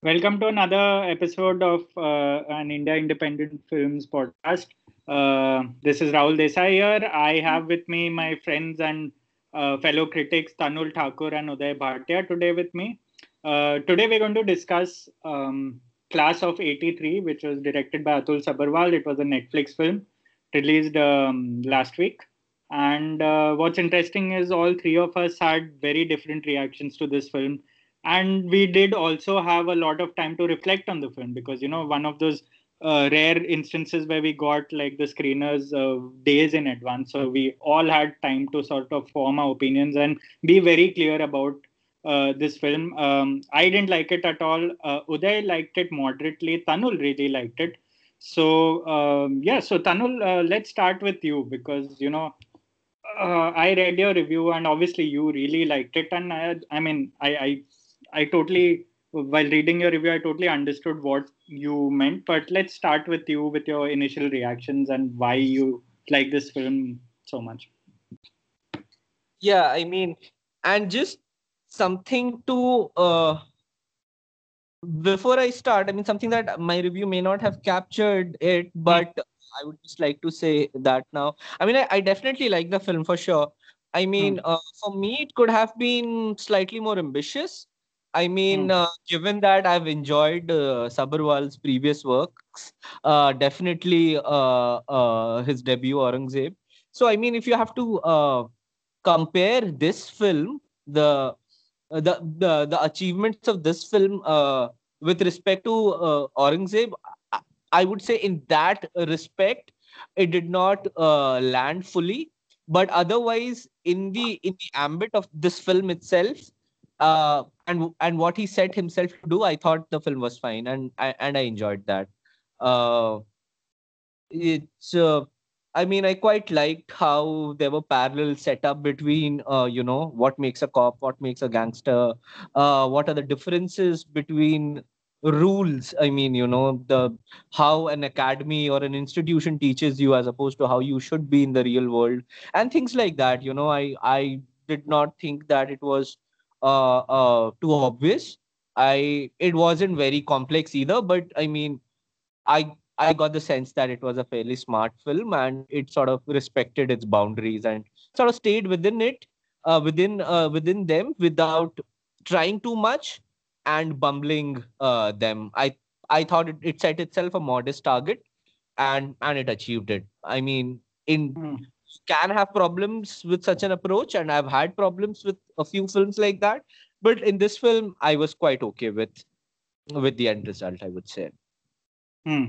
Welcome to another episode of uh, an India Independent Films podcast. Uh, this is Rahul Desai here. I have with me my friends and uh, fellow critics Tanul Thakur and Uday Bhatia today with me. Uh, today we're going to discuss um, Class of 83, which was directed by Atul Sabharwal. It was a Netflix film released um, last week. And uh, what's interesting is all three of us had very different reactions to this film and we did also have a lot of time to reflect on the film because you know one of those uh, rare instances where we got like the screeners uh, days in advance. So we all had time to sort of form our opinions and be very clear about uh, this film. Um, i didn't like it at all. Uh, uday liked it moderately. Tanul really liked it. So um, yeah so tanul uh, let's start with you because you know uh, I read your review and obviously you really liked it. And I, I mean I, I I totally while reading your review, I totally understood what you meant. But let's start with you with your initial reactions and why you like this film so much. Yeah, I mean, and just something to uh, before I start, I mean, something that my review may not have captured it, but I would just like to say that now. I mean, I, I definitely like the film for sure. I mean, hmm. uh, for me, it could have been slightly more ambitious I mean, mm. uh, given that I've enjoyed uh, Sabharwal's previous works, uh, definitely uh, uh, his debut Aurangzeb. So, I mean, if you have to uh, compare this film, the the the the achievements of this film with respect to Aurangzeb, I would say in that respect, it did not land fully. But otherwise, in the in the ambit of this film itself, uh, and and what he set himself to do, I thought the film was fine, and I and I enjoyed that. Uh, it's uh, I mean, I quite liked how there were parallel setup between, uh, you know, what makes a cop, what makes a gangster, uh, what are the differences between rules. I mean, you know, the how an academy or an institution teaches you as opposed to how you should be in the real world, and things like that. You know, I I did not think that it was uh, uh, too obvious. I it wasn't very complex either, but I mean, I I got the sense that it was a fairly smart film and it sort of respected its boundaries and sort of stayed within it, uh, within uh, within them without trying too much and bumbling uh, them. I I thought it, it set itself a modest target and and it achieved it. I mean, in mm can have problems with such an approach and i've had problems with a few films like that. But in this film i was quite okay with with the end result i would say. Hmm.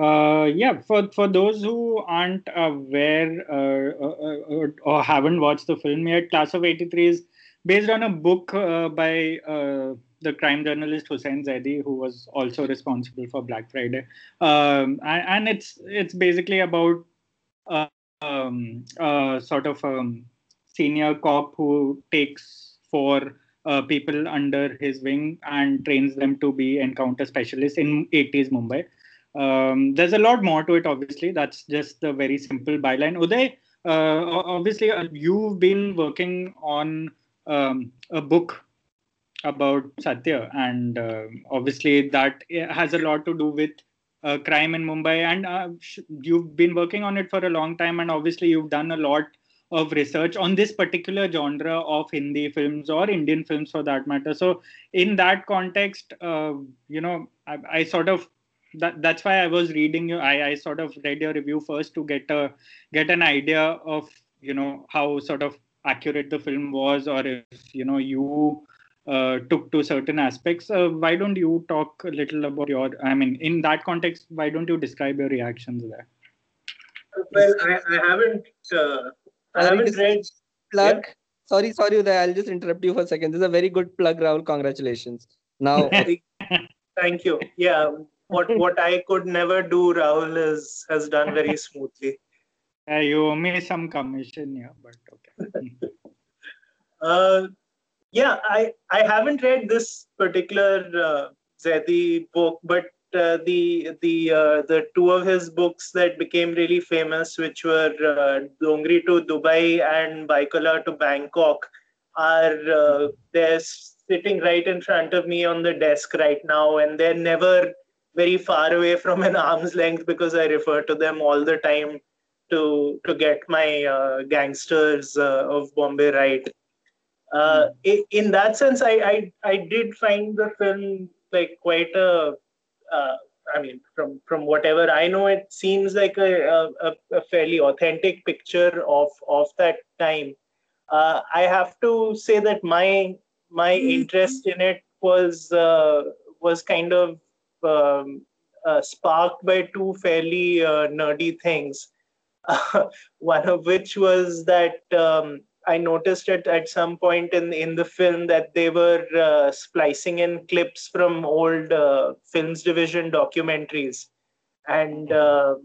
Uh, yeah, for for those who aren't aware uh, uh, uh or haven't watched the film yet, Class of '83 is based on a book uh, by uh, the crime journalist Hussain Zaidi, who was also responsible for Black Friday, um, and, and, it's it's basically about um, uh, sort of um, senior cop who takes four uh, people under his wing and trains them to be encounter specialists in 80s Mumbai. Um, there's a lot more to it, obviously. That's just the very simple byline. Uday, uh, obviously, uh, you've been working on um, a book about Satya, and uh, obviously, that has a lot to do with uh, crime in Mumbai, and uh, you've been working on it for a long time, and obviously you've done a lot of research on this particular genre of Hindi films or Indian films for that matter. So, in that context, uh, you know, I, I, sort of that that's why I was reading you. I, I sort of read your review first to get a get an idea of you know how sort of accurate the film was, or if you know you uh, took to certain aspects. Uh, why don't you talk a little about your? I mean, in that context, why don't you describe your reactions there? Well, I, I haven't. Uh, I haven't read. Plug. Yeah? Sorry, sorry, Uday. I'll just interrupt you for a second. This is a very good plug, Rahul. Congratulations. Now, thank you. Yeah, what what I could never do, Rahul is has done very smoothly. Uh, you owe me some commission, yeah, but okay. uh, yeah, I I haven't read this particular uh, book, but uh, the the uh, the two of his books that became really famous, which were uh, Dongri to Dubai and Byculla to Bangkok, are uh, they're sitting right in front of me on the desk right now, and they're never very far away from an arm's length because I refer to them all the time to to get my uh, gangsters uh, of Bombay right. Uh, hmm. in that sense, I, I I did find the film like quite a. Uh, I mean, from from whatever I know, it seems like a, a, a fairly authentic picture of of that time. Uh, I have to say that my my hmm. interest in it was uh, was kind of um, sparked by two fairly nerdy things. one of which was that um, I noticed it at some point in in the film that they were uh, splicing in clips from old uh, films division documentaries, and uh,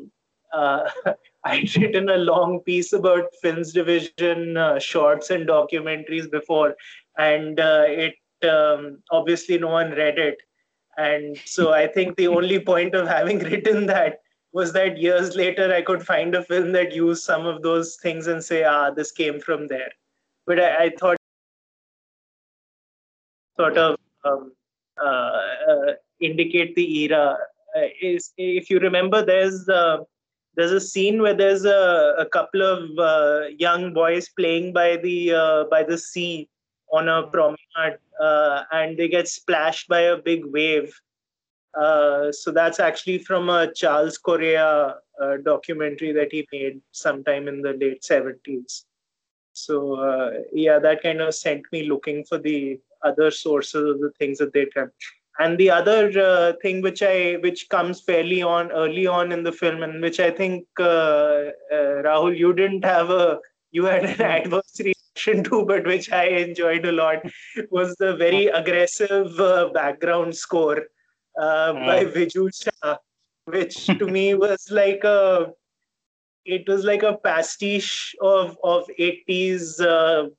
uh I'd written a long piece about films division uh, shorts and documentaries before, and uh, it um, obviously no one read it, and so I think the only point of having written that was that years later I could find a film that used some of those things and say, ah, this came from there. But I, I thought sort of um, uh, uh, indicate the era. Uh, is if you remember, there's uh, there's a scene where there's a, a couple of uh, young boys playing by the uh, by the sea on a promenade, and they get splashed by a big wave uh, so that's actually from a Charles Correa uh, documentary that he made sometime in the late 70s. So uh, yeah, that kind of sent me looking for the other sources of the things that they have. And the other uh, thing which I which comes fairly on early on in the film, and which I think uh, Rahul, you didn't have a you had an adverse reaction to, but which I enjoyed a lot, was the very aggressive background score uh, by Viju Shah, which to me was like a it was like a pastiche of of 80s uh,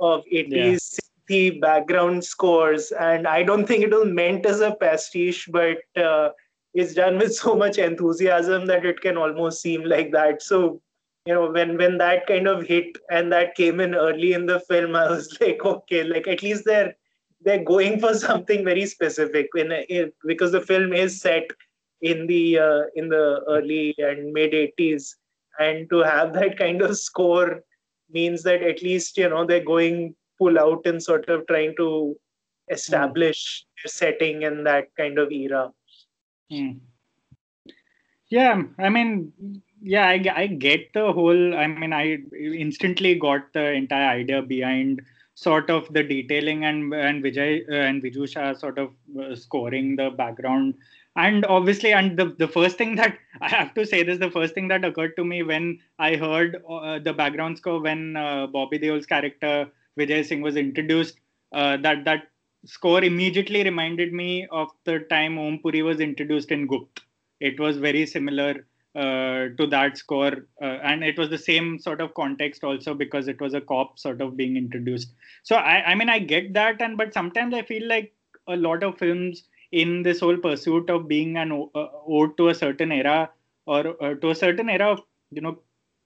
of 80s yeah. background scores. And i don't think it was meant as a pastiche but uh, it's done with so much enthusiasm that it can almost seem like that. So you know when when that kind of hit and that came in early in the film i was like okay like at least they're they're going for something very specific in, in because the film is set in the uh, in the early and mid 80s and to have that kind of score means that at least you know they're going full out and sort of trying to establish mm. their setting in that kind of era mm. yeah i mean yeah I, I get the whole i mean i instantly got the entire idea behind sort of the detailing and and Vijay uh, and Viju Shah sort of uh, scoring the background. And obviously and the, the first thing that i have to say this the first thing that occurred to me when i heard uh, the background score when uh, bobby deol's character vijay singh was introduced uh, that that score immediately reminded me of the time om puri was introduced in gupt. It was very similar to that score uh, and it was the same sort of context also because it was a cop sort of being introduced. So i i mean i get that and but sometimes i feel like a lot of films in this whole pursuit of being an uh, ode to a certain era or uh, to a certain era of you know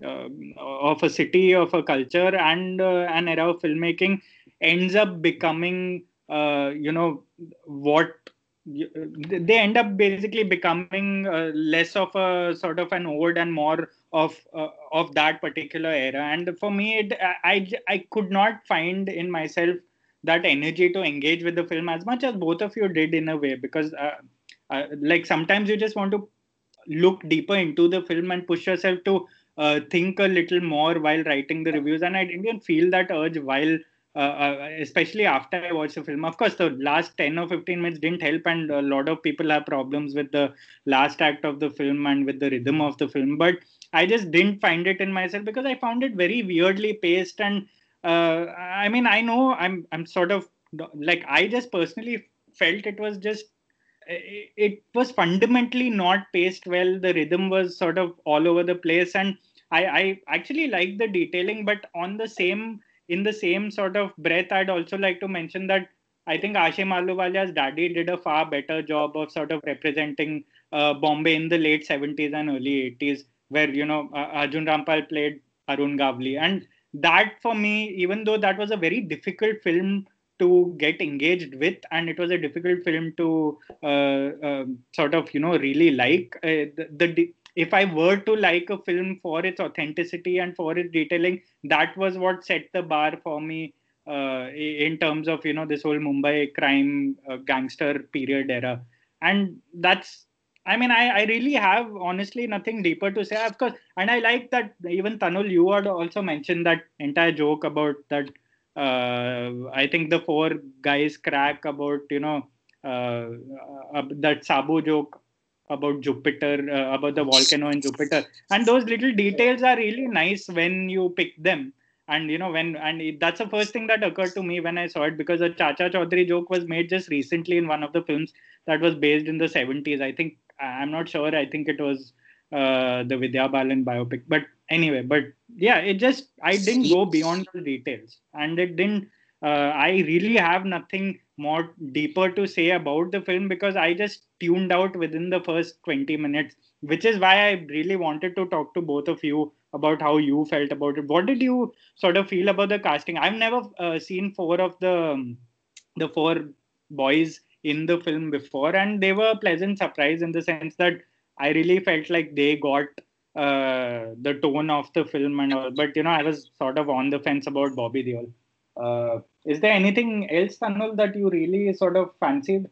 uh, of a city of a culture and uh, an era of filmmaking ends up becoming you know what they end up basically becoming uh, less of a sort of an old and more of uh, of that particular era. And for me it, I, I could not find in myself that energy to engage with the film as much as both of you did in a way because uh, uh like sometimes you just want to look deeper into the film and push yourself to uh, think a little more while writing the reviews. And i didn't feel that urge while uh, especially after I watched the film. Of course, the last 10 or 15 minutes didn't help, and a lot of people have problems with the last act of the film and with the rhythm of the film. But I just didn't find it in myself because I found it very weirdly paced. And uh, I mean, I know I'm I'm sort of like I just personally felt it was just it was fundamentally not paced well. The rhythm was sort of all over the place, and I I actually like the detailing, but on the same in the same sort of breath, I'd also like to mention that I think Aashim Ahluwalia's daddy did a far better job of sort of representing uh, Bombay in the late 70s and early 80s, where, you know, uh, Arjun Rampal played Arun Gavli. And that for me, even though that was a very difficult film to get engaged with, and it was a difficult film to uh, uh, sort of you know really like. Uh, the, the if I were to like a film for its authenticity and for its detailing, that was what set the bar for me uh, in terms of you know this whole Mumbai crime uh, gangster period era, and that's. I mean, I, I really have honestly nothing deeper to say. Of course, and I like that even Tanul, you had also mentioned that entire joke about that. Uh, I think the four guys crack about you know uh, uh, that Sabu joke about Jupiter, uh, about the volcano in Jupiter, and those little details are really nice when you pick them. And you know when, and it, that's the first thing that occurred to me when I saw it because a Chacha Chaudhary joke was made just recently in one of the films that was based in the 70s. I think I'm not sure. I think it was uh, the Vidya Balan biopic. But anyway, but yeah, it just I didn't go beyond the details, and it didn't. Uh, I really have nothing more deeper to say about the film because I just tuned out within the first 20 minutes, which is why I really wanted to talk to both of you about how you felt about it. What did you sort of feel about the casting? I've never uh, seen four of the um, the four boys in the film before, and they were a pleasant surprise in the sense that I really felt like they got uh, the tone of the film and all. But you know, I was sort of on the fence about Bobby Deol. Uh, is there anything else, Tanul, that you really sort of fancied?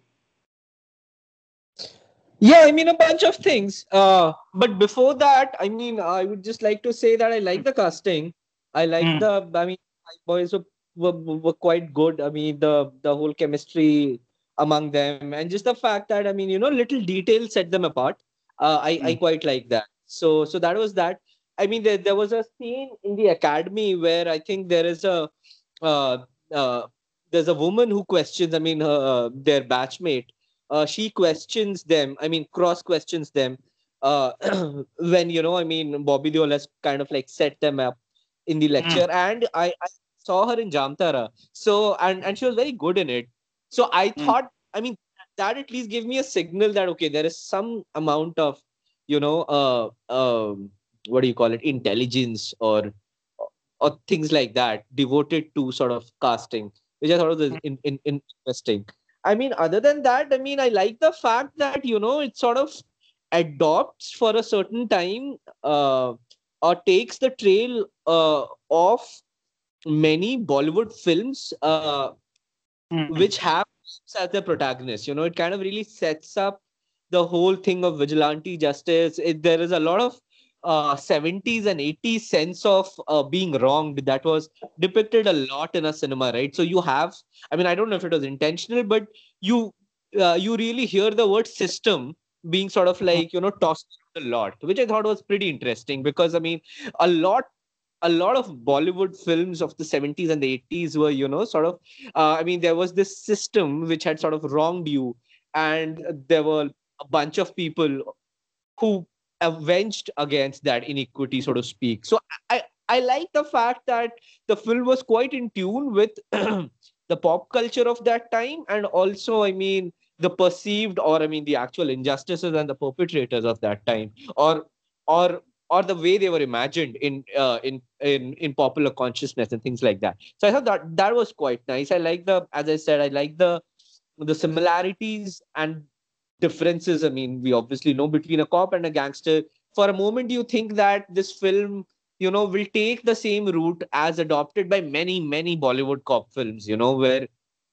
Yeah, I mean a bunch of things. Uh, but before that, I mean, I would just like to say that I like the casting. I like mm. the. I mean, my boys were, were were quite good. I mean, the the whole chemistry among them, and just the fact that I mean, you know, little details set them apart. Uh, I mm. I quite like that. So so that was that. I mean, there there was a scene in the academy where I think there is a uh, uh, there's a woman who questions. I mean, her, uh, their batchmate. Uh, she questions them. I mean, cross questions them. Uh, when you know, I mean, Bobby Deol has kind of like set them up in the lecture, mm. and I, I saw her in Jamtara. So and and she was very good in it. So I mm. thought, I mean, that at least gave me a signal that okay, there is some amount of, you know, uh, um, what do you call it, intelligence or or things like that devoted to sort of casting, which I thought was hmm. in, in, in interesting. I mean, other than that, I mean, I like the fact that you know it sort of adopts for a certain time uh, or takes the trail uh, of many Bollywood films uh, mm-hmm. which have as the protagonist. You know, it kind of really sets up the whole thing of vigilante justice. It, there is a lot of uh, 70s and 80s sense of uh, being wronged that was depicted a lot in a cinema right? So you have i mean i don't know if it was intentional but you uh, you really hear the word system being sort of like you know tossed a lot which i thought was pretty interesting because i mean a lot a lot of bollywood films of the 70s and the 80s were you know sort of uh, i mean there was this system which had sort of wronged you and there were a bunch of people who avenged against that inequity, so to speak. So I, I like the fact that the film was quite in tune with the pop culture of that time, and also, I mean, the perceived or I mean the actual injustices and the perpetrators of that time, or or or the way they were imagined in uh, in in in popular consciousness and things like that. So I thought that that was quite nice. I like the, as I said, I like the the similarities and differences. I mean, we obviously know between a cop and a gangster. For a moment, you think that this film, you know, will take the same route as adopted by many, many Bollywood cop films. You know, where,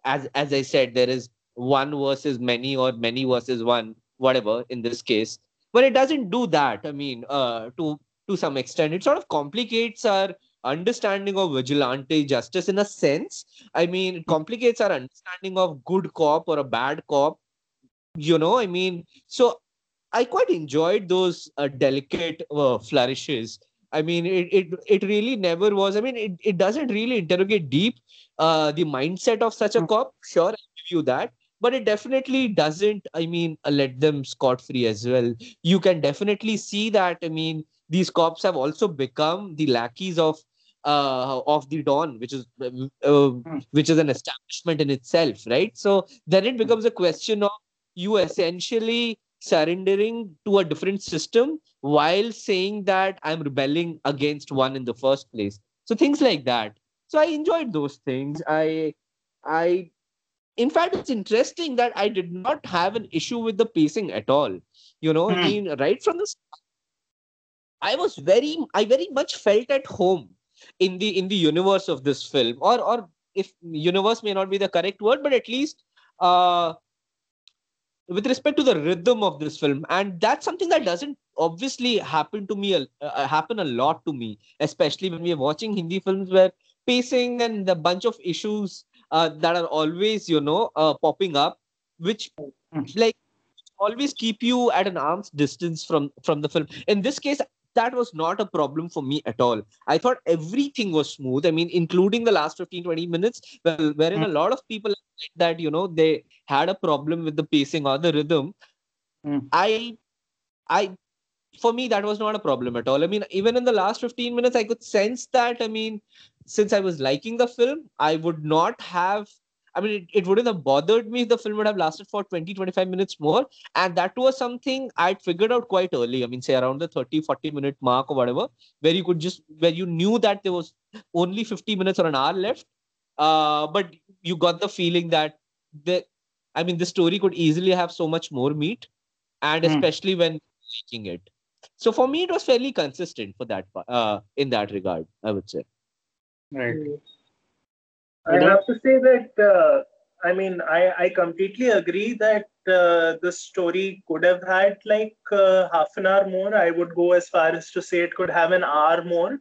as as I said, there is one versus many or many versus one, whatever in this case. But it doesn't do that. I mean, uh, to to some extent, it sort of complicates our understanding of vigilante justice in a sense. I mean, it complicates our understanding of good cop or a bad cop you know i mean so i quite enjoyed those uh, delicate uh, flourishes i mean it, it it really never was i mean it, it doesn't really interrogate deep uh, the mindset of such a hmm. cop sure i give you that but it definitely doesn't i mean uh, let them scot free as well you can definitely see that i mean these cops have also become the lackeys of uh, of the Don, which is uh, hmm. which is an establishment in itself, right? So then it becomes a question of you essentially surrendering to a different system while saying that I'm rebelling against one in the first place. So things like that. So I enjoyed those things. I I, in fact, it's interesting that I did not have an issue with the pacing at all. You know, I Hmm. mean, right from the start, I was very, I very much felt at home in the in the universe of this film, or or if universe may not be the correct word, but at least uh, with respect to the rhythm of this film, and that's something that doesn't obviously happen to me, uh, happen a lot to me, especially when we are watching Hindi films where pacing and the bunch of issues uh, that are always, you know, uh, popping up, which Hmm. like always keep you at an arm's distance from from the film. In this case, that was not a problem for me at all. I thought everything was smooth. I mean, including the last 15, 20 minutes, well, wherein a lot of people said that, you know, they had a problem with the pacing or the rhythm. Hmm. I, I, for me, that was not a problem at all. I mean, even in the last 15 minutes, I could sense that. I mean, since I was liking the film, I would not have. I mean, it, it wouldn't have bothered me if the film would have lasted for 20, 25 minutes more. And that was something I'd figured out quite early. I mean, say around the 30, 40 minute mark or whatever, where you could just, where you knew that there was only 50 minutes or an hour left. Uh, but you got the feeling that the, I mean, the story could easily have so much more meat. And Hmm. especially when making it. So for me, it was fairly consistent for that, pa- uh, in that regard, I would say. Right. I have to say that uh, I mean I, I completely agree that uh, the story could have had like uh, half an hour more. I would go as far as to say it could have an hour more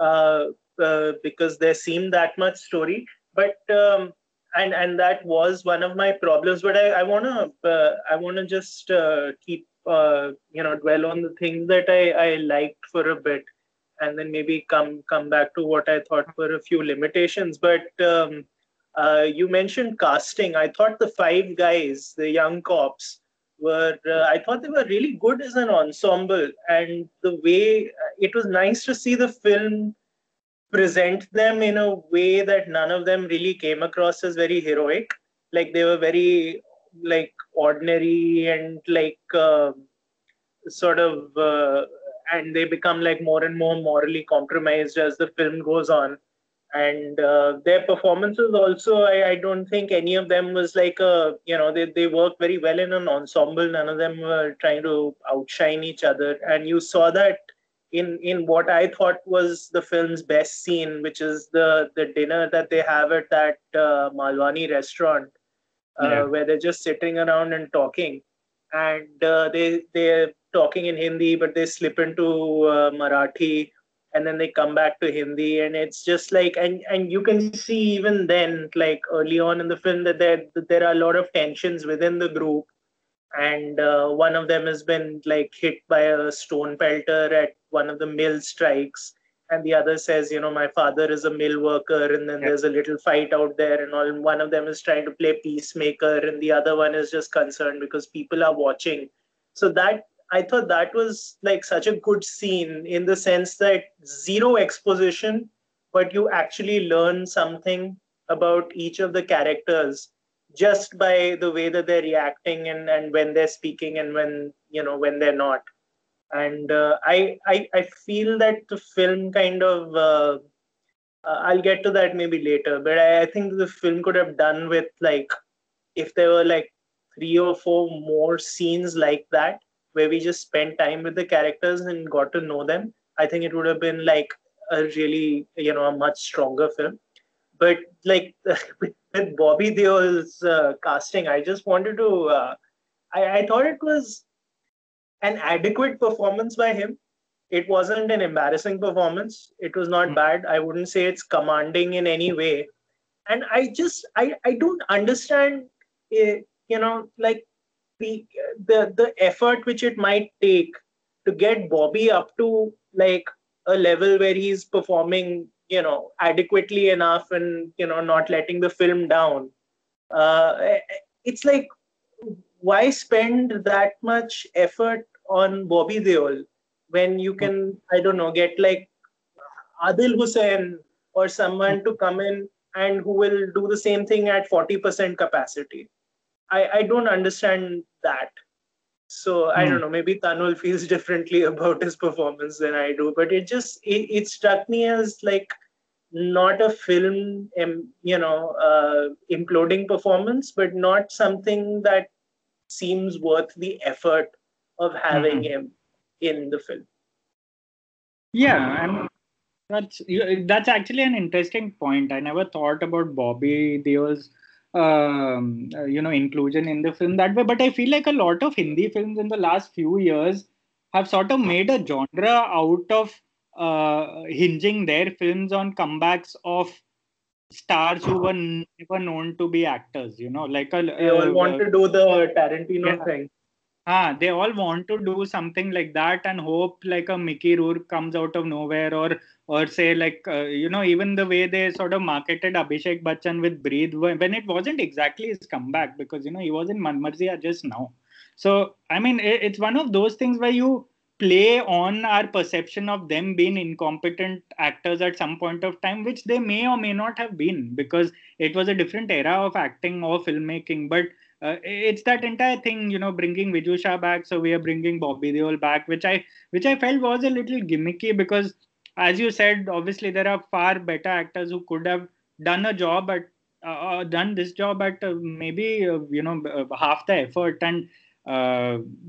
uh, uh, because there seemed that much story. But um, and and that was one of my problems. But I, I wanna uh, I wanna just uh, keep uh, you know dwell on the things that I, I liked for a bit and then maybe come come back to what I thought were a few limitations. But um, uh, you mentioned casting. I thought the five guys, the young cops, were. Uh, I thought they were really good as an ensemble, and the way it was nice to see the film present them in a way that none of them really came across as very heroic. Like they were very like ordinary and like. Uh, sort of uh, and they become like more and more morally compromised as the film goes on. And uh, their performances also I, I don't think any of them was like a you know they, they work very well in an ensemble. None of them were trying to outshine each other. And you saw that in in what i thought was the film's best scene which is the the dinner that they have at that uh, malwani restaurant uh, Yeah. where they're just sitting around and talking. And uh, they they're talking in Hindi, but they slip into uh, Marathi, and then they come back to Hindi, and it's just like and and you can see even then, like early on in the film, that there that there are a lot of tensions within the group, and uh, one of them has been like hit by a stone pelter at one of the mill strikes. And the other says, you know, my father is a mill worker, and then Yeah. there's a little fight out there, and all. One of them is trying to play peacemaker, and the other one is just concerned because people are watching. So that I thought that was like such a good scene in the sense that zero exposition, but you actually learn something about each of the characters just by the way that they're reacting and, and when they're speaking and when you know when they're not. And uh, I, I I feel that the film kind of uh, uh, I'll get to that maybe later, but I, I think the film could have done with like if there were like three or four more scenes like that where we just spent time with the characters and got to know them i think it would have been like a really you know a much stronger film. But like with bobby deol's uh, casting i just wanted to uh, I, I thought it was an adequate performance by him. It wasn't an embarrassing performance. It was not Hmm. bad. I wouldn't say it's commanding in any way. And i just i i don't understand eh, you know like the the effort which it might take to get bobby up to like a level where he's performing you know adequately enough and you know not letting the film down uh, eh, eh, it's like why spend that much effort on bobby deol when you can i don't know get like adil hussain or someone to come in and who will do the same thing at 40% capacity. I, I don't understand that. So I Hmm. don't know. Maybe Tanul feels differently about his performance than I do, but it just it, it struck me as like not a film, you know, uh, imploding performance, but not something that seems worth the effort of having mm-hmm. him in the film. Yeah, and that's that's actually an interesting point. I never thought about Bobby Deol's um, uh, you know inclusion in the film that way, but I feel like a lot of Hindi films in the last few years have sort of made a genre out of uh, hinging their films on comebacks of stars who were never known to be actors. You know, like a, they all uh, want to do the Tarantino yeah. thing. Ah, they all want to do something like that and hope like a Mickey Rourke comes out of nowhere or or say like uh, you know even the way they sort of marketed Abhishek Bachchan with Breathe when it wasn't exactly his comeback because you know he was in Manmarziyaan just now. So I mean it, it's one of those things where you play on our perception of them being incompetent actors at some point of time, which they may or may not have been because it was a different era of acting or filmmaking. But uh, it's that entire thing, you know, bringing Viju back, so we are bringing Bobby Deol back, which I which I felt was a little gimmicky because, as you said, obviously there are far better actors who could have done a job at uh, uh done this job at uh, maybe uh, you know half the effort. And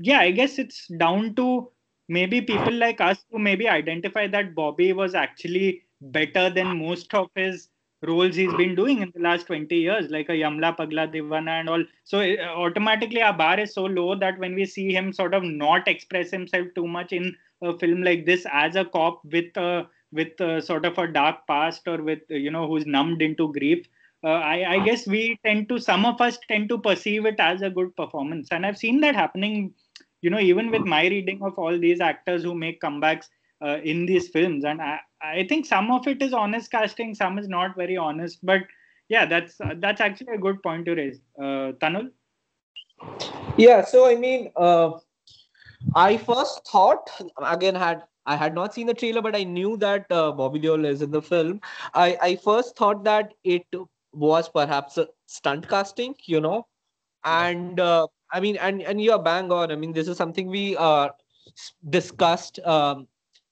yeah, I guess it's down to maybe people like us who maybe identify that Bobby was actually better than most of his roles he's been doing in the last 20 years, like a Yamla Pagla Deewana and all. So uh, automatically our bar is so low that when we see him sort of not express himself too much in a film like this as a cop with a with a, sort of a dark past or with you know who's numbed into grief. Uh, I, I guess we tend to some of us tend to perceive it as a good performance, and I've seen that happening you know even with my reading of all these actors who make comebacks uh, in these films. And I, I think some of it is honest casting some is not very honest. But yeah that's uh, that's actually a good point to raise. Uh, tanul? Yeah so i mean uh, i first thought again had I had not seen the trailer, but I knew that uh, Bobby Deol is in the film. I, I first thought that it was perhaps a stunt casting, you know, and uh, I mean, and and you're bang on. I mean, this is something we uh, discussed um,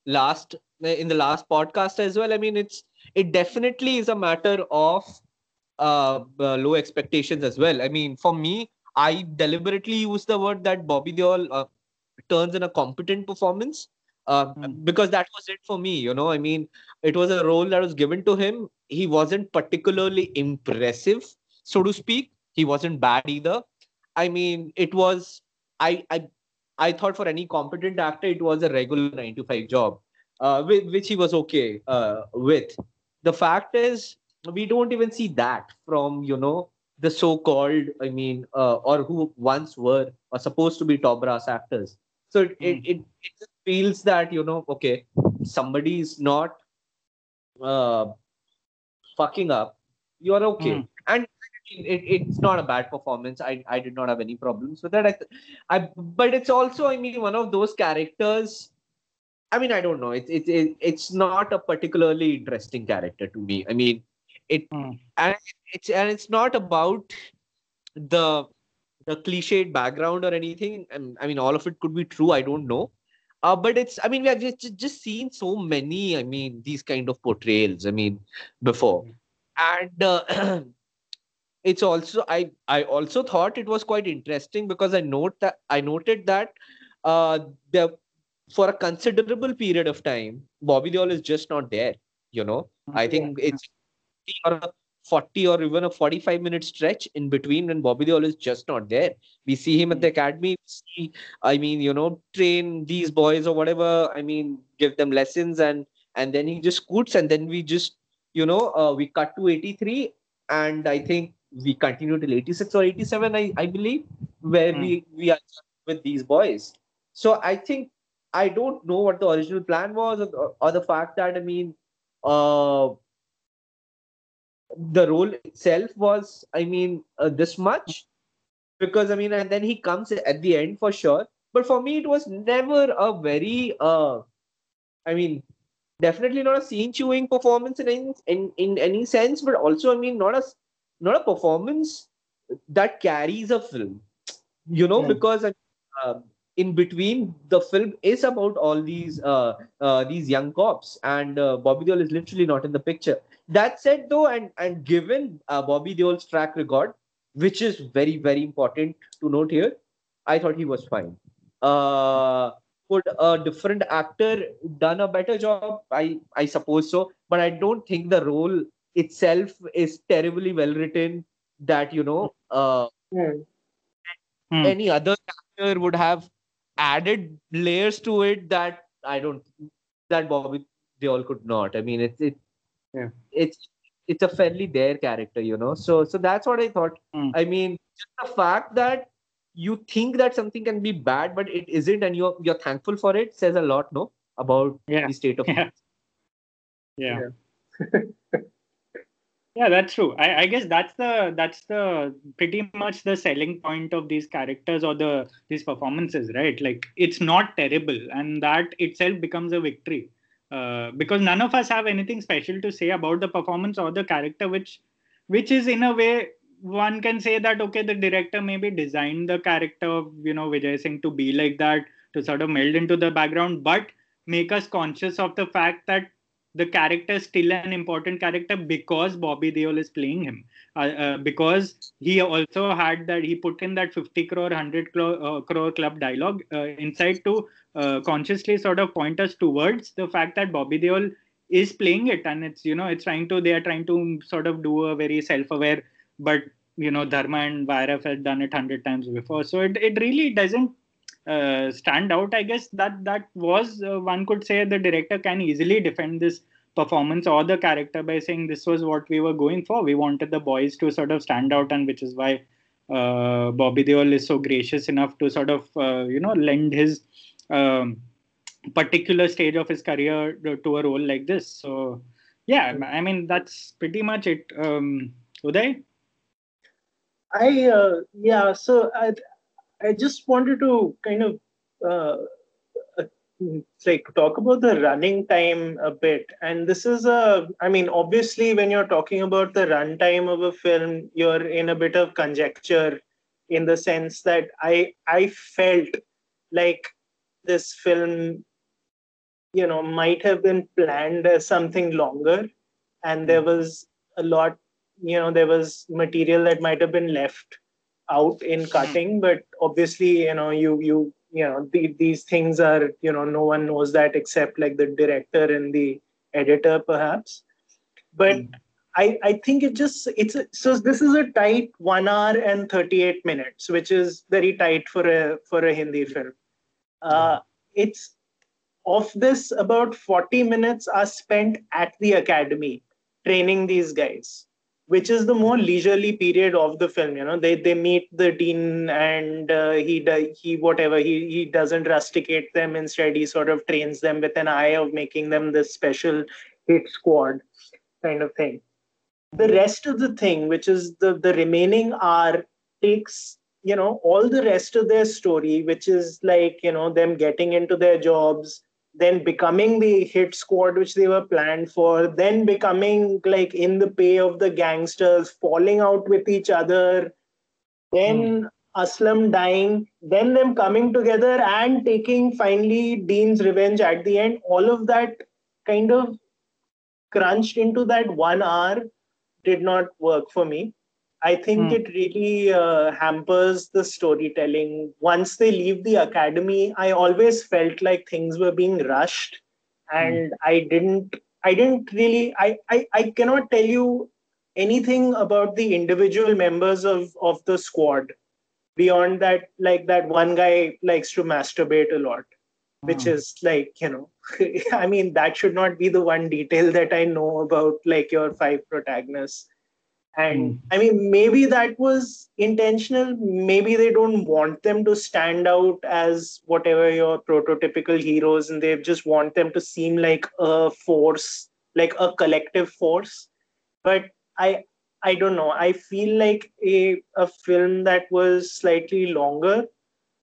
last in the last podcast as well. I mean, it's it definitely is a matter of uh, uh, low expectations as well. I mean, for me, I deliberately use the word that Bobby Deol uh, turns in a competent performance uh, mm. because that was it for me. You know, I mean, it was a role that was given to him. He wasn't particularly impressive, so to speak. He wasn't bad either. I mean, it was I I I thought for any competent actor, it was a regular nine to five job, uh, with, which he was okay uh, with. The fact is, we don't even see that from you know the so-called, I mean, uh, or who once were or supposed to be top brass actors. So it, mm. it, it, it feels that you know, okay, somebody is not uh, fucking up. You're okay, mm. and it, it's not a bad performance. I, I did not have any problems with that. I, I but it's also I mean one of those characters. I mean I don't know. It's it, it, it's not a particularly interesting character to me. I mean it mm. and it's and it's not about the the cliched background or anything. And I mean all of it could be true. I don't know. Uh, but it's I mean we have just, just seen so many. I mean these kind of portrayals. I mean before. Hmm. And uh, it's also I I also thought it was quite interesting because I note that I noted that uh the for a considerable period of time Bobby Deol is just not there. You know, I think it's or a 40 or even a 45 minute stretch in between when Bobby Deol is just not there. We see him at the academy. See, I mean, you know, train these boys or whatever. I mean, give them lessons and and then he just scoots and then we just you know uh, we cut to 83 and I think we continue till 86 or 87 i, I believe where mm. we we are with these boys. So i think i don't know what the original plan was or, or the fact that i mean uh the role itself was i mean uh, this much. Because i mean and then he comes at the end for sure. But for me it was never a very uh i mean definitely not a scene chewing performance in in, in any sense but also i mean not a not a performance that carries a film you know yeah. because uh, in between the film is about all these uh, uh, these young cops and uh, bobby deol is literally not in the picture that said, though, and and given uh, Bobby Deol's track record, which is very very important to note here, I thought he was fine. Uh, could a different actor done a better job? I I suppose so, but I don't think the role itself is terribly well written. That you know, uh, Hmm. Hmm. any other actor would have added layers to it that I don't that Bobby Deol could not. I mean, it's it, Yeah. it's it's a fairly there character, you know. So so that's what I thought. Hmm. I mean, just the fact that you think that something can be bad, but it isn't, and you're you're thankful for it, says a lot, no, about Yeah. the state of Yeah. Yeah. yeah, that's true. I, I guess that's the that's the pretty much the selling point of these characters or the these performances, right? Like it's not terrible, and that itself becomes a victory. Uh, because none of us have anything special to say about the performance or the character, which which is in a way one can say that okay, the director maybe designed the character of you know Vijay Singh to be like that to sort of meld into the background, but make us conscious of the fact that the character is still an important character because Bobby Deol is playing him. Uh, uh, because he also had that he put in that 50 crore, 100 crore, uh, crore club dialogue uh, inside to uh, consciously sort of point us towards the fact that Bobby Deol is playing it, and it's you know it's trying to they are trying to sort of do a very self-aware, but you know Dharma and YRF had done it hundred times before, so it it really doesn't uh, stand out. I guess that that was uh, one could say the director can easily defend this performance or the character by saying this was what we were going for. We wanted the boys to sort of stand out, and which is why uh, Bobby Deol is so gracious enough to sort of uh, you know lend his um, particular stage of his career to a role like this. So yeah, I mean that's pretty much it. Um, Uday. I uh, yeah, so I I just wanted to kind of uh, uh, like talk about the running time a bit. And this is a, I mean, obviously, when you're talking about the runtime of a film, you're in a bit of conjecture, in the sense that I I felt like this film, you know, might have been planned as something longer, and there was a lot you know there was material that might have been left out in cutting but obviously you know you you you know the, these things are you know no one knows that except like the director and the editor perhaps. But Mm. i i think it just it's a, so this is a tight 1 hour and 38 minutes which is very tight for a for a hindi film. Uh, it's of this about 40 minutes are spent at the academy training these guys which is the more leisurely period of the film you know? They they meet the dean and uh, he he whatever he he doesn't rusticate them. Instead he sort of trains them with an eye of making them this special hit squad kind of thing. The rest of the thing which is the the remaining hour takes you know all the rest of their story which is like you know them getting into their jobs then becoming the hit squad which they were planned for, then becoming like in the pay of the gangsters, falling out with each other, then hmm. Aslam dying, then them coming together and taking finally Dean's revenge at the end. All of that kind of crunched into that one hour did not work for me. I think Hmm. it really uh, hampers the storytelling. Once they leave the academy, I always felt like things were being rushed, and I didn't. I didn't really. I, I I cannot tell you anything about the individual members of of the squad beyond that. Like that one guy likes to masturbate a lot, which Hmm. is like you know. I mean, that should not be the one detail that I know about like your five protagonists and Mm. i mean maybe that was intentional. Maybe they don't want them to stand out as whatever your prototypical heroes and they just want them to seem like a force like a collective force. But i i don't know. I feel like a a film that was slightly longer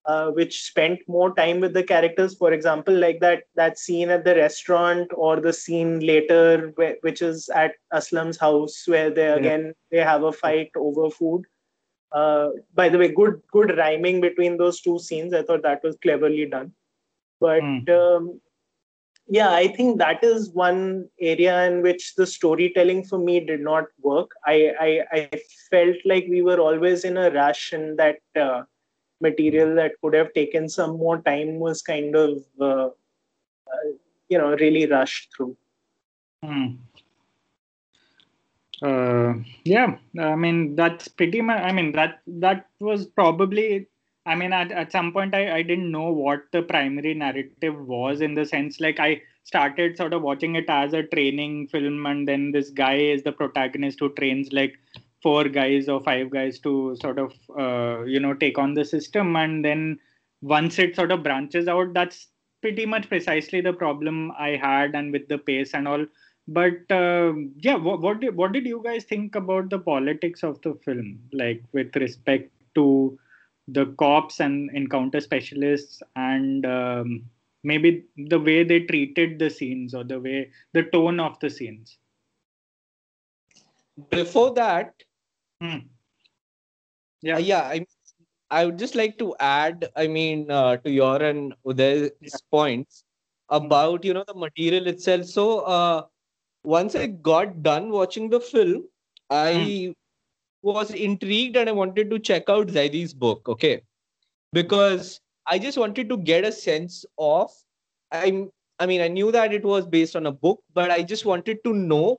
uh, which spent more time with the characters. For example, like that that scene at the restaurant or the scene later, where, which is at Aslam's house, where they again they have a fight over food. Uh, by the way, good good rhyming between those two scenes. I thought that was cleverly done. But Mm. um, yeah, I think that is one area in which the storytelling for me did not work. I I, I felt like we were always in a rush, and that uh, material that could have taken some more time was kind of uh, uh, you know really rushed through. Hmm. Uh, yeah, I mean that's pretty much. I mean that that was probably I mean, at, at some point, I, I didn't know what the primary narrative was in the sense like I started sort of watching it as a training film, and then this guy is the protagonist who trains like four guys or five guys to sort of, uh, you know, take on the system. And then once it sort of branches out, that's pretty much precisely the problem I had and with the pace and all. But uh, yeah, what, what, did, what did you guys think about the politics of the film, like with respect to the cops and encounter specialists and um, maybe the way they treated the scenes or the way the tone of the scenes before that hmm. yeah yeah i i would just like to add i mean uh, to your and uday's yeah. points about you know the material itself so uh, once i got done watching the film i hmm was intrigued and I wanted to check out Zaidi's book. Okay, because I just wanted to get a sense of. I'm. I mean, I knew that it was based on a book, but I just wanted to know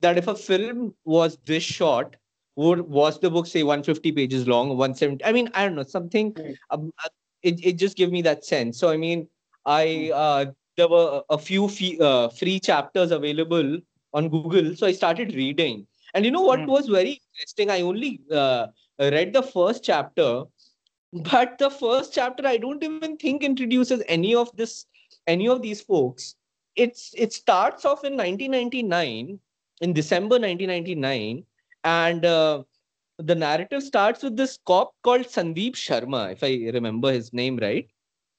that if a film was this short, would was the book say 150 pages long, 170? I mean, I don't know something. Um, uh, it it just gave me that sense. So I mean, I hmm. uh, there were a few fee, uh, free chapters available on Google, so I started reading and you know what mm. was very interesting? I only uh, read the first chapter, but the first chapter I don't even think introduces any of this, any of these folks. It's it starts off in 1999, in December 1999, and uh, the narrative starts with this cop called Sandeep Sharma, if I remember his name right,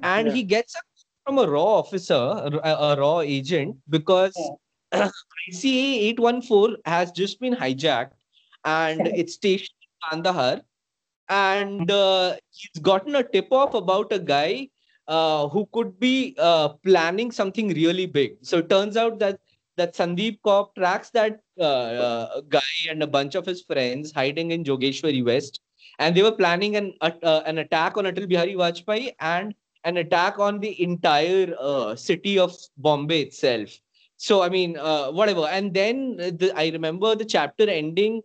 and yeah. he gets a from a RAW officer, a, a RAW agent, because yeah ICA 814 has just been hijacked and it's stationed in Kandahar. And uh, he's gotten a tip off about a guy uh, who could be uh, planning something really big. So it turns out that that Sandeep Cop tracks that uh, uh, guy and a bunch of his friends hiding in Jogeshwari West. And they were planning an, uh, an attack on Atal Bihari Vajpayee and an attack on the entire city of Bombay itself so i mean uh, whatever and then the, i remember the chapter ending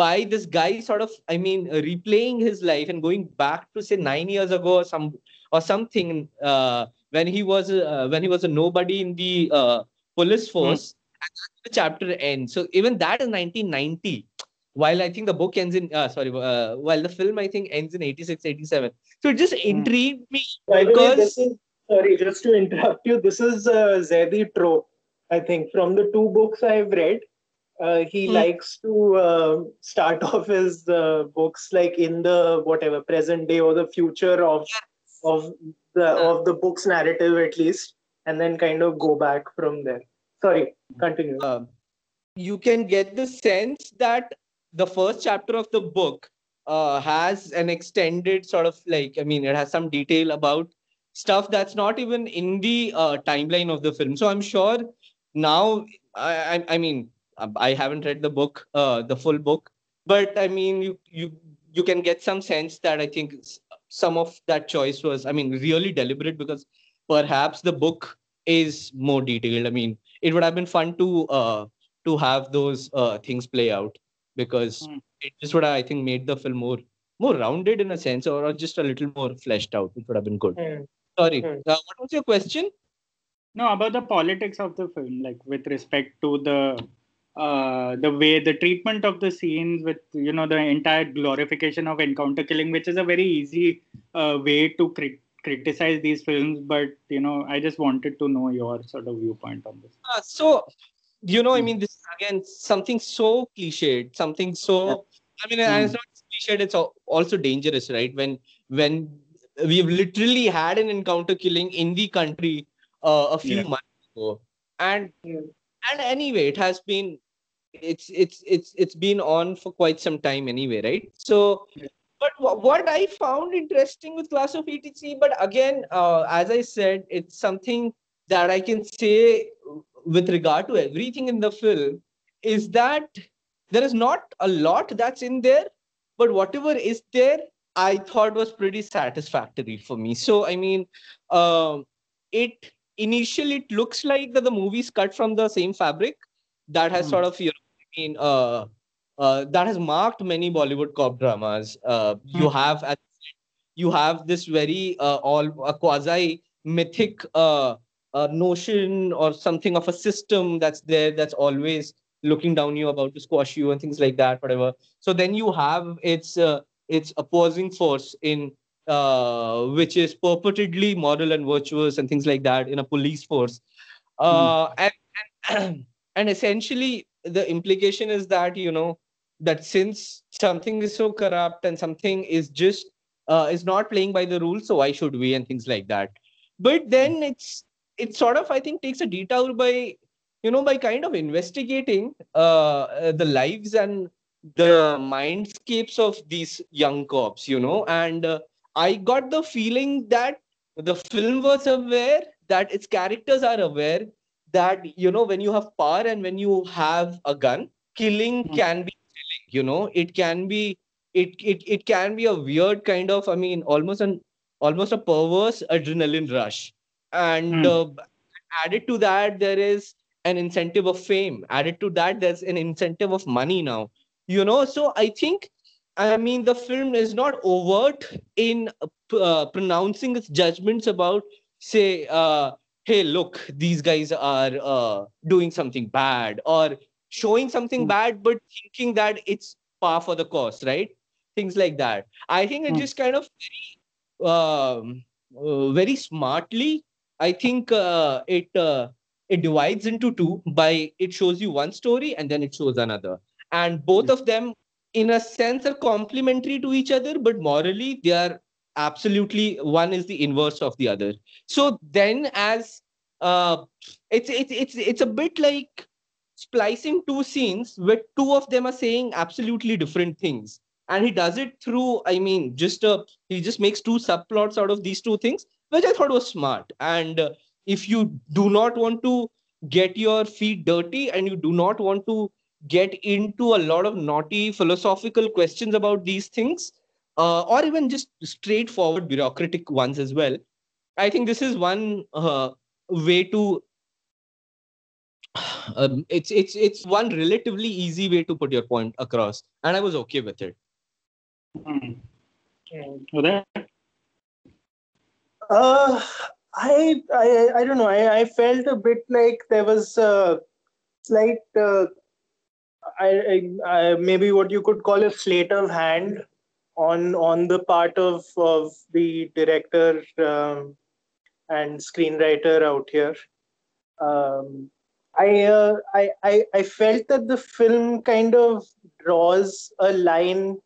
by this guy sort of i mean uh, replaying his life and going back to say 9 years ago or some or something uh, when he was uh, when he was a nobody in the uh, police hmm. force mm. and the chapter ends so even that is 1990 while i think the book ends in uh, sorry uh, while the film i think ends in 86 87 so it just hmm. intrigued me By because way, is, sorry just to interrupt you this is uh, Zaidi trope I think from the two books I've read, uh, he hmm. likes to uh, start off his uh, books like in the whatever present day or the future of of the of the book's narrative at least, and then kind of go back from there. Sorry, continue. Um, you can get the sense that the first chapter of the book uh, has an extended sort of like I mean, it has some detail about stuff that's not even in the uh, timeline of the film. So I'm sure now I, I mean I haven't read the book, uh, the full book, but I mean you you you can get some sense that I think some of that choice was I mean really deliberate because perhaps the book is more detailed. I mean it would have been fun to uh, to have those uh, things play out because mm. it just would have, I think made the film more more rounded in a sense or, or just a little more fleshed out. It would have been good. Mm. Sorry, mm. Uh, what was your question? No, about the politics of the film, like with respect to the uh, the way the treatment of the scenes with you know the entire glorification of encounter killing, which is a very easy uh, way to crit- criticize these films. But you know, I just wanted to know your sort of viewpoint on this. Uh, so, you know, I mean, this again something so cliched, something so. I mean, mm. it's not cliched; it's also dangerous, right? When when we've literally had an encounter killing in the country uh, a few yeah. months ago, and and anyway, it has been it's it's it's it's been on for quite some time anyway, right? So. Yeah. But what I found interesting with Class of 83, but again, uh, as I said, it's something that I can say with regard to everything in the film is that there is not a lot that's in there, but whatever is there, I thought was pretty satisfactory for me. So I mean, uh, it initially it looks like that the movie's cut from the same fabric that has mm. sort of you know, I mean, uh, uh, that has marked many Bollywood cop dramas. Uh, mm. You have you have this very uh, all a quasi mythic uh, uh, notion or something of a system that's there that's always looking down you about to squash you and things like that whatever so then you have its uh, its opposing force in uh, which is purportedly moral and virtuous and things like that in a police force uh, mm. and, and and essentially the implication is that you know that since something is so corrupt and something is just uh, is not playing by the rules so why should we and things like that but then it's it sort of i think takes a detour by you know by kind of investigating uh, the lives and the mindscapes of these young cops you know and uh, i got the feeling that the film was aware that its characters are aware that you know when you have power and when you have a gun killing mm-hmm. can be you know it can be it, it it can be a weird kind of i mean almost an almost a perverse adrenaline rush. And mm. uh, added to that there is an incentive of fame. Added to that there's an incentive of money now. You know so i think i mean the film is not overt in uh, pronouncing its judgments about say uh, hey look these guys are uh, doing something bad or showing something mm. bad but thinking that it's par for the course right things like that i think it mm. just kind of very um, uh, very smartly I think uh, it uh, it divides into two by it shows you one story and then it shows another, and both of them, in a sense, are complementary to each other, but morally they are absolutely one is the inverse of the other. So then, as uh, it's it's it's it's a bit like splicing two scenes where two of them are saying absolutely different things and he does it through i mean just a he just makes two subplots out of these two things which I thought was smart. And uh, if you do not want to get your feet dirty and you do not want to get into a lot of naughty philosophical questions about these things, uh, or even just straightforward bureaucratic ones as well, I think this is one uh, way to. Um, it's it's it's one relatively easy way to put your point across, and I was okay with it. Mm. Okay. Uh, I, I I don't know. I, I felt a bit like there was a slight, uh, I, I, I, maybe what you could call a sleight of hand on on the part of of the director um, and screenwriter out here. Um, I, uh, I I I felt that the film kind of draws a line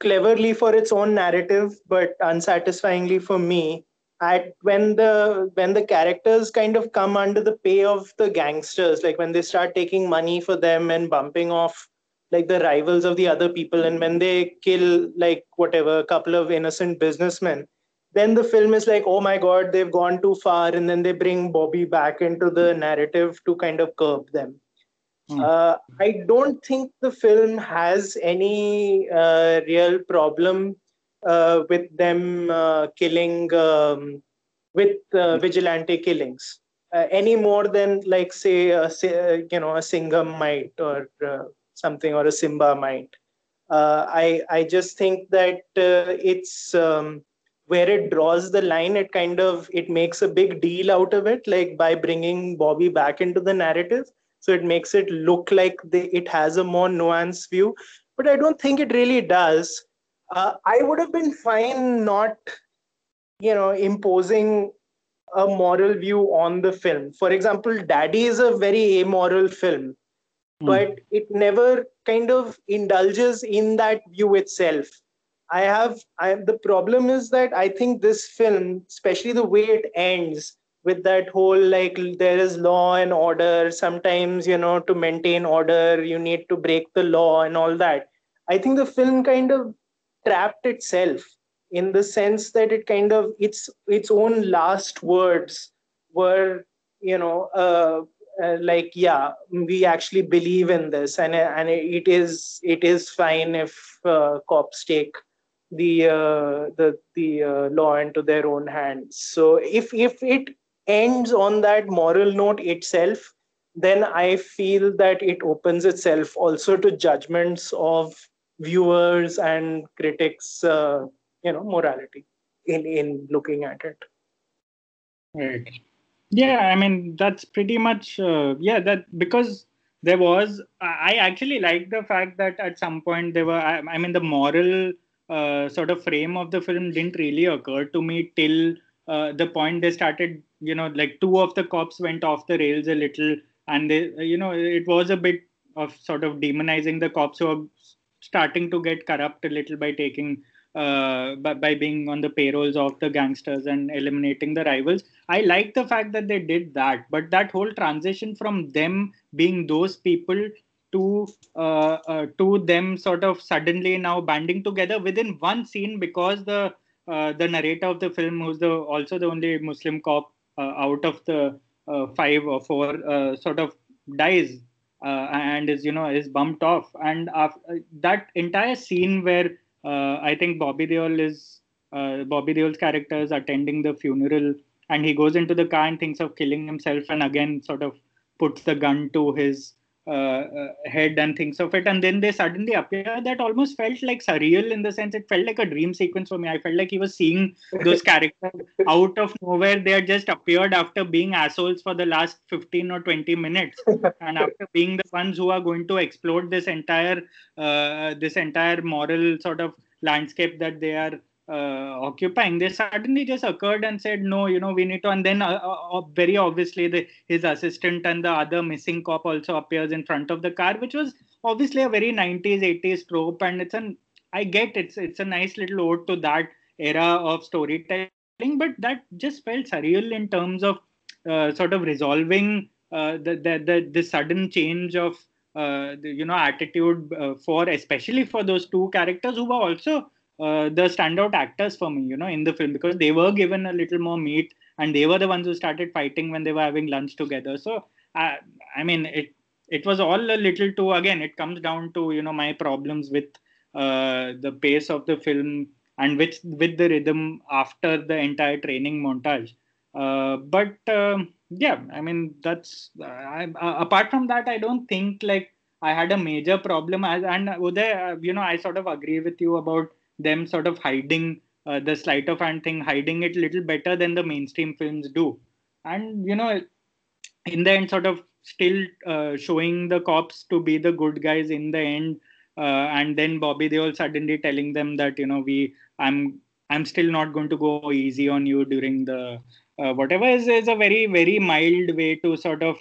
cleverly for its own narrative, but unsatisfyingly for me. At when the when the characters kind of come under the pay of the gangsters, like when they start taking money for them and bumping off like the rivals of the other people, and when they kill like whatever a couple of innocent businessmen, then the film is like, oh my god, they've gone too far, and then they bring Bobby back into the narrative to kind of curb them. Hmm. Uh, I don't think the film has any uh, real problem uh, with them uh, killing um, with uh, vigilante killings uh, any more than like say, a, you know a Singham might or something or a Simmba might. I I just think that it's um, where it draws the line. It kind of it makes a big deal out of it, like by bringing Bobby back into the narrative so it makes it look like they, it has a more nuanced view but i don't think it really does uh, i would have been fine not you know imposing a moral view on the film for example daddy is a very amoral film mm. but it never kind of indulges in that view itself i have I, the problem is that i think this film especially the way it ends with that whole like there is law and order sometimes you know to maintain order you need to break the law and all that. I think the film kind of trapped itself in the sense that it kind of its its own last words were you know uh, uh, like yeah we actually believe in this and and it is it is fine if uh, cops take the uh, the the uh, law into their own hands. So if if it ends on that moral note itself then i feel that it opens itself also to judgments of viewers and critics uh, you know morality in in looking at it. Right. Yeah i mean that's pretty much uh, yeah that because there was i actually like the fact that at some point there were i, I mean the moral uh, sort of frame of the film didn't really occur to me till uh, the point they started you know like two of the cops went off the rails a little and they you know it was a bit of sort of demonizing the cops who are starting to get corrupt a little by taking uh, by, by being on the payrolls of the gangsters and eliminating the rivals. I like the fact that they did that, but that whole transition from them being those people to uh, uh, to them sort of suddenly now banding together within one scene because the uh, the narrator of the film, who's the also the only Muslim cop uh, out of the uh, five or four, uh, sort of dies and is you know is bumped off, and after, that entire scene where I think Bobby Deol is Bobby Deol's character is attending the funeral, and he goes into the car and thinks of killing himself, and again sort of puts the gun to his uh, uh, head and things of it. And then they suddenly appear that almost felt like surreal in the sense it felt like a dream sequence for me. I felt like he was seeing those characters out of nowhere. They had just appeared after being assholes for the last 15 or 20 minutes. And after being the ones who are going to explode this entire uh, this entire moral sort of landscape that they are uh, occupying. They suddenly just occurred and said no you know we need to and then uh, uh, uh, very obviously the, his assistant and the other missing cop also appears in front of the car which was obviously a very 90s 80s trope and it's an i get it's it's a nice little ode to that era of storytelling but that just felt surreal in terms of uh, sort of resolving uh, the, the the the sudden change of the, you know attitude for especially for those two characters who were also uh, the standout actors for me, you know, in the film because they were given a little more meat and they were the ones who started fighting when they were having lunch together. So, I, I mean, it it was all a little too. Again, it comes down to you know my problems with uh, the pace of the film and with with the rhythm after the entire training montage. Uh, but um, yeah, I mean that's I, apart from that, I don't think like I had a major problem as and Uday, uh, you know, I sort of agree with you about them sort of hiding uh, the sleight of hand thing, hiding it a little better than the mainstream films do. And, you know, in the end, sort of still uh, showing the cops to be the good guys in the end. Uh, and then Bobby Deol suddenly telling them that, you know, we, I'm, I'm still not going to go easy on you during the uh, whatever is, is a very, very mild way to sort of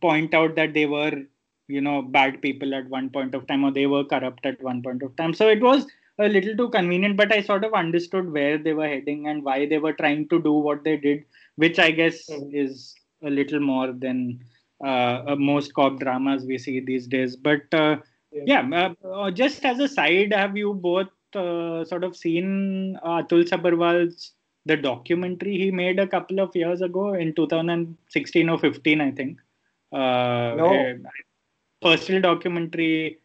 point out that they were you know bad people at one point of time or they were corrupt at one point of time so it was a little too convenient, but I sort of understood where they were heading and why they were trying to do what they did, which I guess mm. is a little more than uh, most cop dramas we see these days. But uh, yeah, yeah uh, just as a side, have you both uh, sort of seen Atul Sabharwal's the documentary he made a couple of years ago in 2016 or 15, I think. Uh, no. personal documentary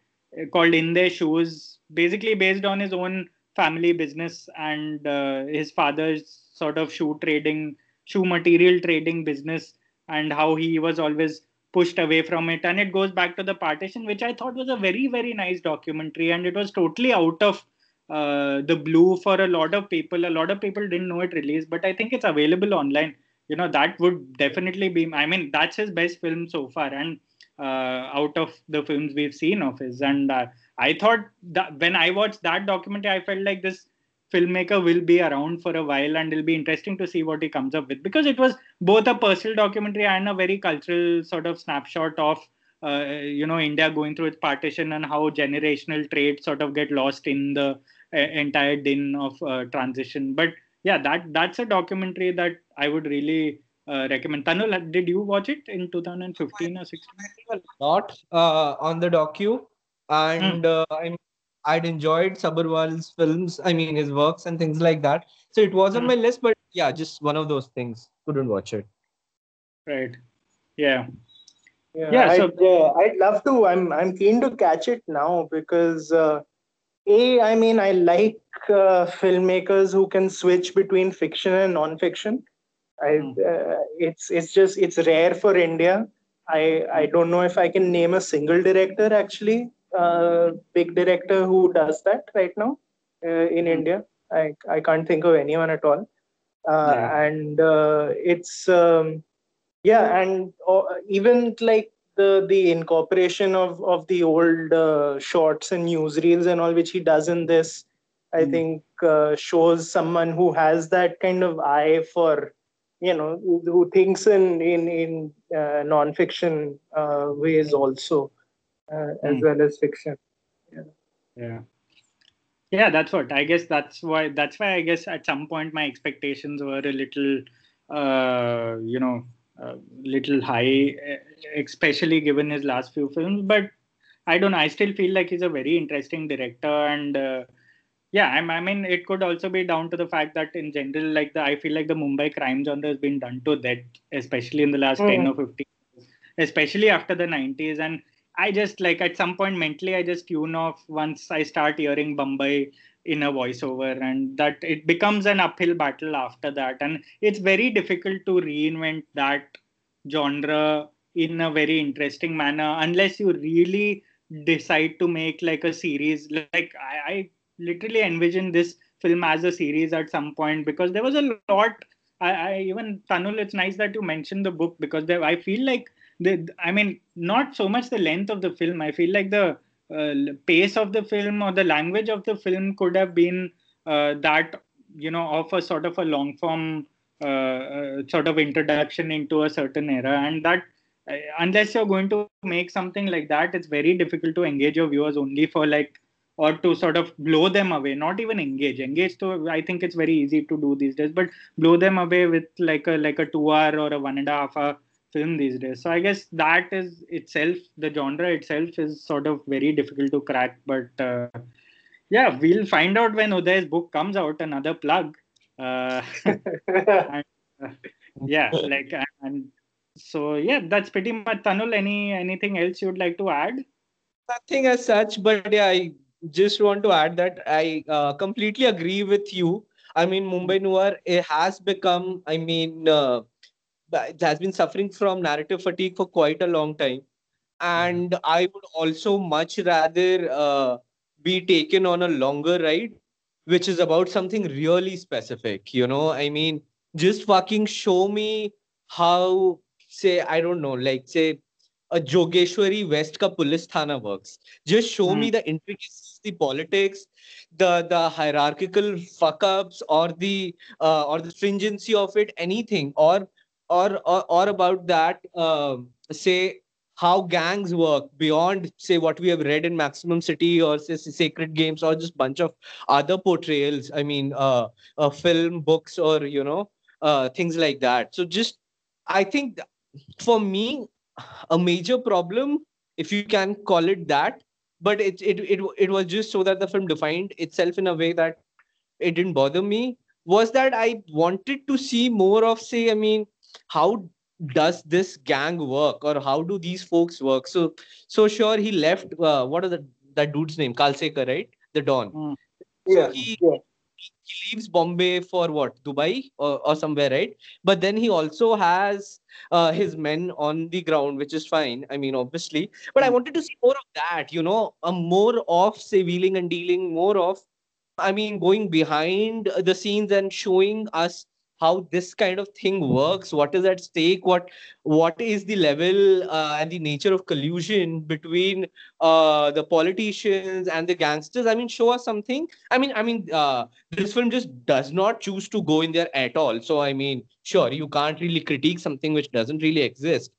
called In Their Shoes basically based on his own family business and uh, his father's sort of shoe trading, shoe material trading business, and how he was always pushed away from it. And it goes back to the partition, which I thought was a very, very nice documentary. And it was totally out of uh, the blue for a lot of people. A lot of people didn't know it released, but I think it's available online. You know, that would definitely be, I mean, that's his best film so far. And uh, out of the films we've seen of his. And uh, I thought that when I watched that documentary, I felt like this filmmaker will be around for a while and it'll be interesting to see what he comes up with. Because it was both a personal documentary and a very cultural sort of snapshot of uh, you know india going through its partition and how generational traits sort of get lost in the uh, entire din of uh, transition. But yeah that that's a documentary that i would really uh, recommend. Tanul did you watch it in 2015 or 16 not uh, on the docu and mm. uh, I I'd enjoyed Sabharwal's films. I mean his works and things like that. So it was on mm. my list, but yeah, just one of those things. Couldn't watch it. right yeah yeah, yeah I'd, so, uh, I'd love to i'm i'm keen to catch it now because uh, a i mean i like uh, filmmakers who can switch between fiction and non-fiction I, hmm. uh, it's it's just it's rare for india i i don't know if i can name a single director actually uh, big director who does that right now uh, in mm. india i i can't think of anyone at all uh, yeah. and uh, it's um, yeah and uh, even like the the incorporation of of the old uh, shorts and newsreels and all which he does in this i mm. think uh, shows someone who has that kind of eye for you know who, who thinks in in in uh, non-fiction uh, ways also mm. as well as fiction yeah yeah yeah that's what i guess that's why that's why i guess at some point my expectations were a little uh, you know a little high, especially given his last few films. But I don't know. I still feel like he's a very interesting director, and uh, yeah, I, I, mean, it could also be down to the fact that in general, like the I feel like the Mumbai crime genre has been done to death, especially in the last mm. ten or fifteen, years, especially after the nineties, and. I just like at some point mentally I just tune off once I start hearing Bombay in a voiceover and that it becomes an uphill battle after that. And it's very difficult to reinvent that genre in a very interesting manner unless you really decide to make like a series. Like i, I literally envision this film as a series at some point because there was a lot. I, I even Tanul, it's nice that you mentioned the book because there, I feel like the I mean not so much the length of the film. I feel like the uh, pace of the film or the language of the film could have been uh, that you know of a sort of a long form uh, uh sort of introduction into a certain era. And that uh, unless you're going to make something like that it's very difficult to engage your viewers only for like or to sort of blow them away. Not even engage. Engage to i think it's very easy to do these days but blow them away with like a like a two hour or a one and a half hour film these days. So I guess that is itself the genre itself is sort of very difficult to crack. But uh, yeah, we'll find out when Uday's book comes out. Another plug. Uh, and, uh, yeah, like and so yeah, that's pretty much. Tanul, any anything else you'd like to add? Nothing as such, but yeah, I just want to add that I uh, completely agree with you. I mean, Mumbai Noir it has become. I mean uh, has been suffering from narrative fatigue for quite a long time and i would also much rather uh, be taken on a longer ride which is about something really specific you know i mean just fucking show me how say i don't know like say a Jogeshwari West ka police thana works. Just show mm. me the intricacies, the politics, the the hierarchical fuck ups, or the uh, or the stringency of it, anything, or or or, or about that uh, say how gangs work beyond say what we have read in maximum city or say sacred games or just bunch of other portrayals. I mean uh, uh film books or you know uh, things like that. So just i think for me a major problem if you can call it that but it, it it it was just so that the film defined itself in a way that it didn't bother me was that i wanted to see more of say i mean how does this gang work or how do these folks work so so sure he left uh, what is the that dude's name kalsekar right the don mm. yeah, so he, yeah he leaves Bombay for what Dubai or, or somewhere, right? But then he also has uh, his men on the ground, which is fine. I mean, obviously, but I hmm. wanted to see more of that. You know, a more of say wheeling and dealing, more of, I mean, going behind the scenes and showing us how this kind of thing works what is at stake what what is the level uh, and the nature of collusion between uh, the politicians and the gangsters? I mean show us something. I mean i mean uh, this film just does not choose to go in there at all. So i mean sure you can't really critique something which doesn't really exist.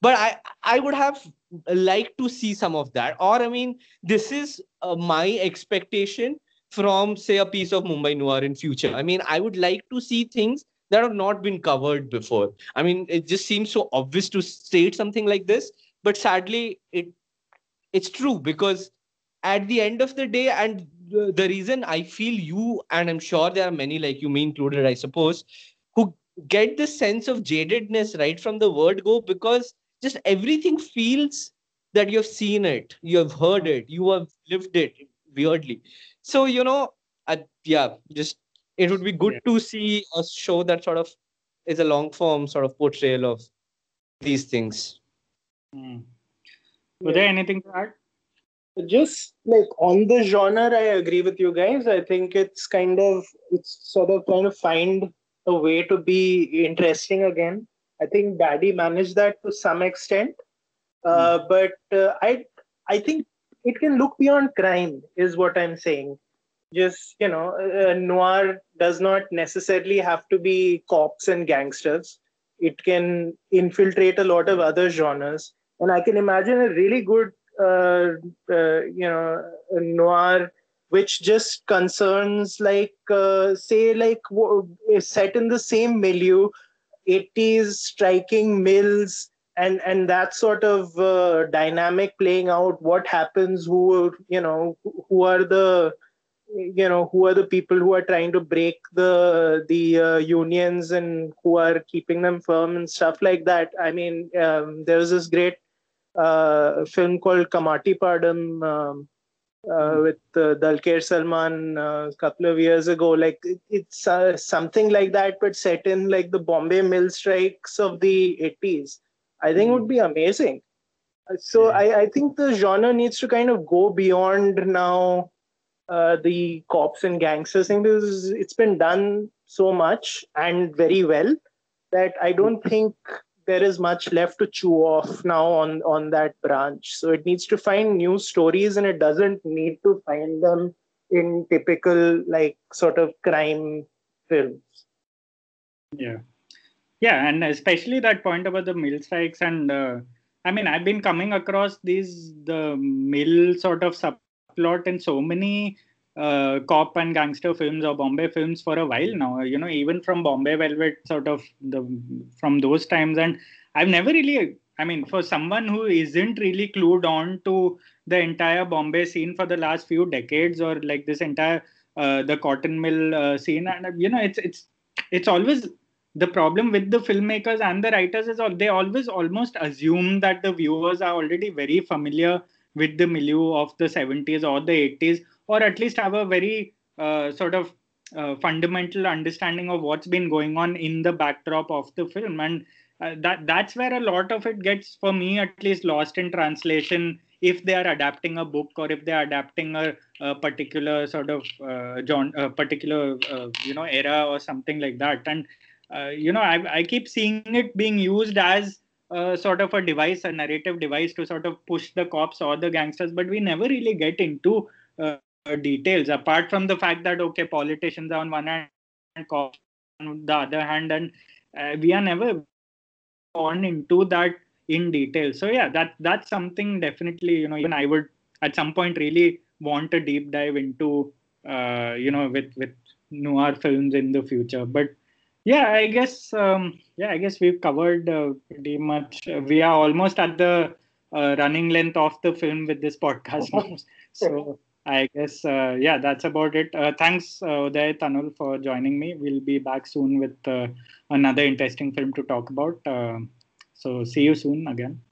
But i i would have liked to see some of that. Or i mean this is uh, my expectation from say a piece of Mumbai Noir in future. I mean, I would like to see things that have not been covered before. I mean, it just seems so obvious to state something like this, but sadly, it it's true because at the end of the day, and the, reason I feel you, and I'm sure there are many like you, me included, I suppose, who get the sense of jadedness right from the word go because just everything feels that you've seen it, you have heard it, you have lived it weirdly. So, you know, uh, yeah, just it would be good yeah. to see a show that sort of is a long form sort of portrayal of these things. Mm. Was there anything to add? Just like on the genre, I agree with you guys. I think it's kind of it's sort of trying to find a way to be interesting again. I think Daddy managed that to some extent, uh, mm. but uh, I I think it can look beyond crime, is what I'm saying. Just you know, uh, noir does not necessarily have to be cops and gangsters. It can infiltrate a lot of other genres, and I can imagine a really good, uh, uh, you know, noir which just concerns like uh, say like set in the same milieu 80s striking mills and and that sort of uh, dynamic playing out what happens who you know who are the you know who are the people who are trying to break the the uh, unions and who are keeping them firm and stuff like that i mean um, there was this great uh, film called Kammatipaadam um, uh, with uh, Salman Salmaan uh, a couple of years ago. Like it, it's uh, something like that, but set in like the Bombay mill strikes of the 80s. I think it would be amazing. Uh, so yeah. I, I think the genre needs to kind of go beyond now uh, the cops and gangsters thing because it's been done so much and very well that I don't think there is much left to chew off now on on that branch. So it needs to find new stories and it doesn't need to find them in typical like sort of crime films. Yeah yeah and especially that point about the mill strikes and uh, i mean i've been coming across these the mill sort of subplot in so many uh, cop and gangster films or Bombay films for a while now. You know, even from Bombay Velvet, sort of the from those times, and I've never really. I mean, for someone who isn't really clued on to the entire Bombay scene for the last few decades, or like this entire uh, the cotton mill uh, scene, and you know, it's it's it's always the problem with the filmmakers and the writers is all they always almost assume that the viewers are already very familiar with the milieu of the 70s or the 80s or at least have a very uh, sort of uh, fundamental understanding of what's been going on in the backdrop of the film. And uh, that that's where a lot of it gets for me at least lost in translation if they are adapting a book or if they are adapting a, a particular sort of uh, a particular uh, you know era or something like that. And you know I, I keep seeing it being used as uh, sort of a device, a narrative device to sort of push the cops or the gangsters, but we never really get into uh, uh, details apart from the fact that okay politicians are on one hand and cops on the other hand and uh, we are never gone into that in detail. So yeah that that's something definitely you know even i would at some point really want a deep dive into uh, you know with with noir films in the future. But yeah i guess um, yeah i guess we've covered uh, pretty much uh, we are almost at the uh, running length of the film with this podcast now so I guess, uh, yeah, that's about it. Uh, thanks, uh, Uday Tanul, for joining me. We'll be back soon with uh, another interesting film to talk about. Uh, so, see you soon again.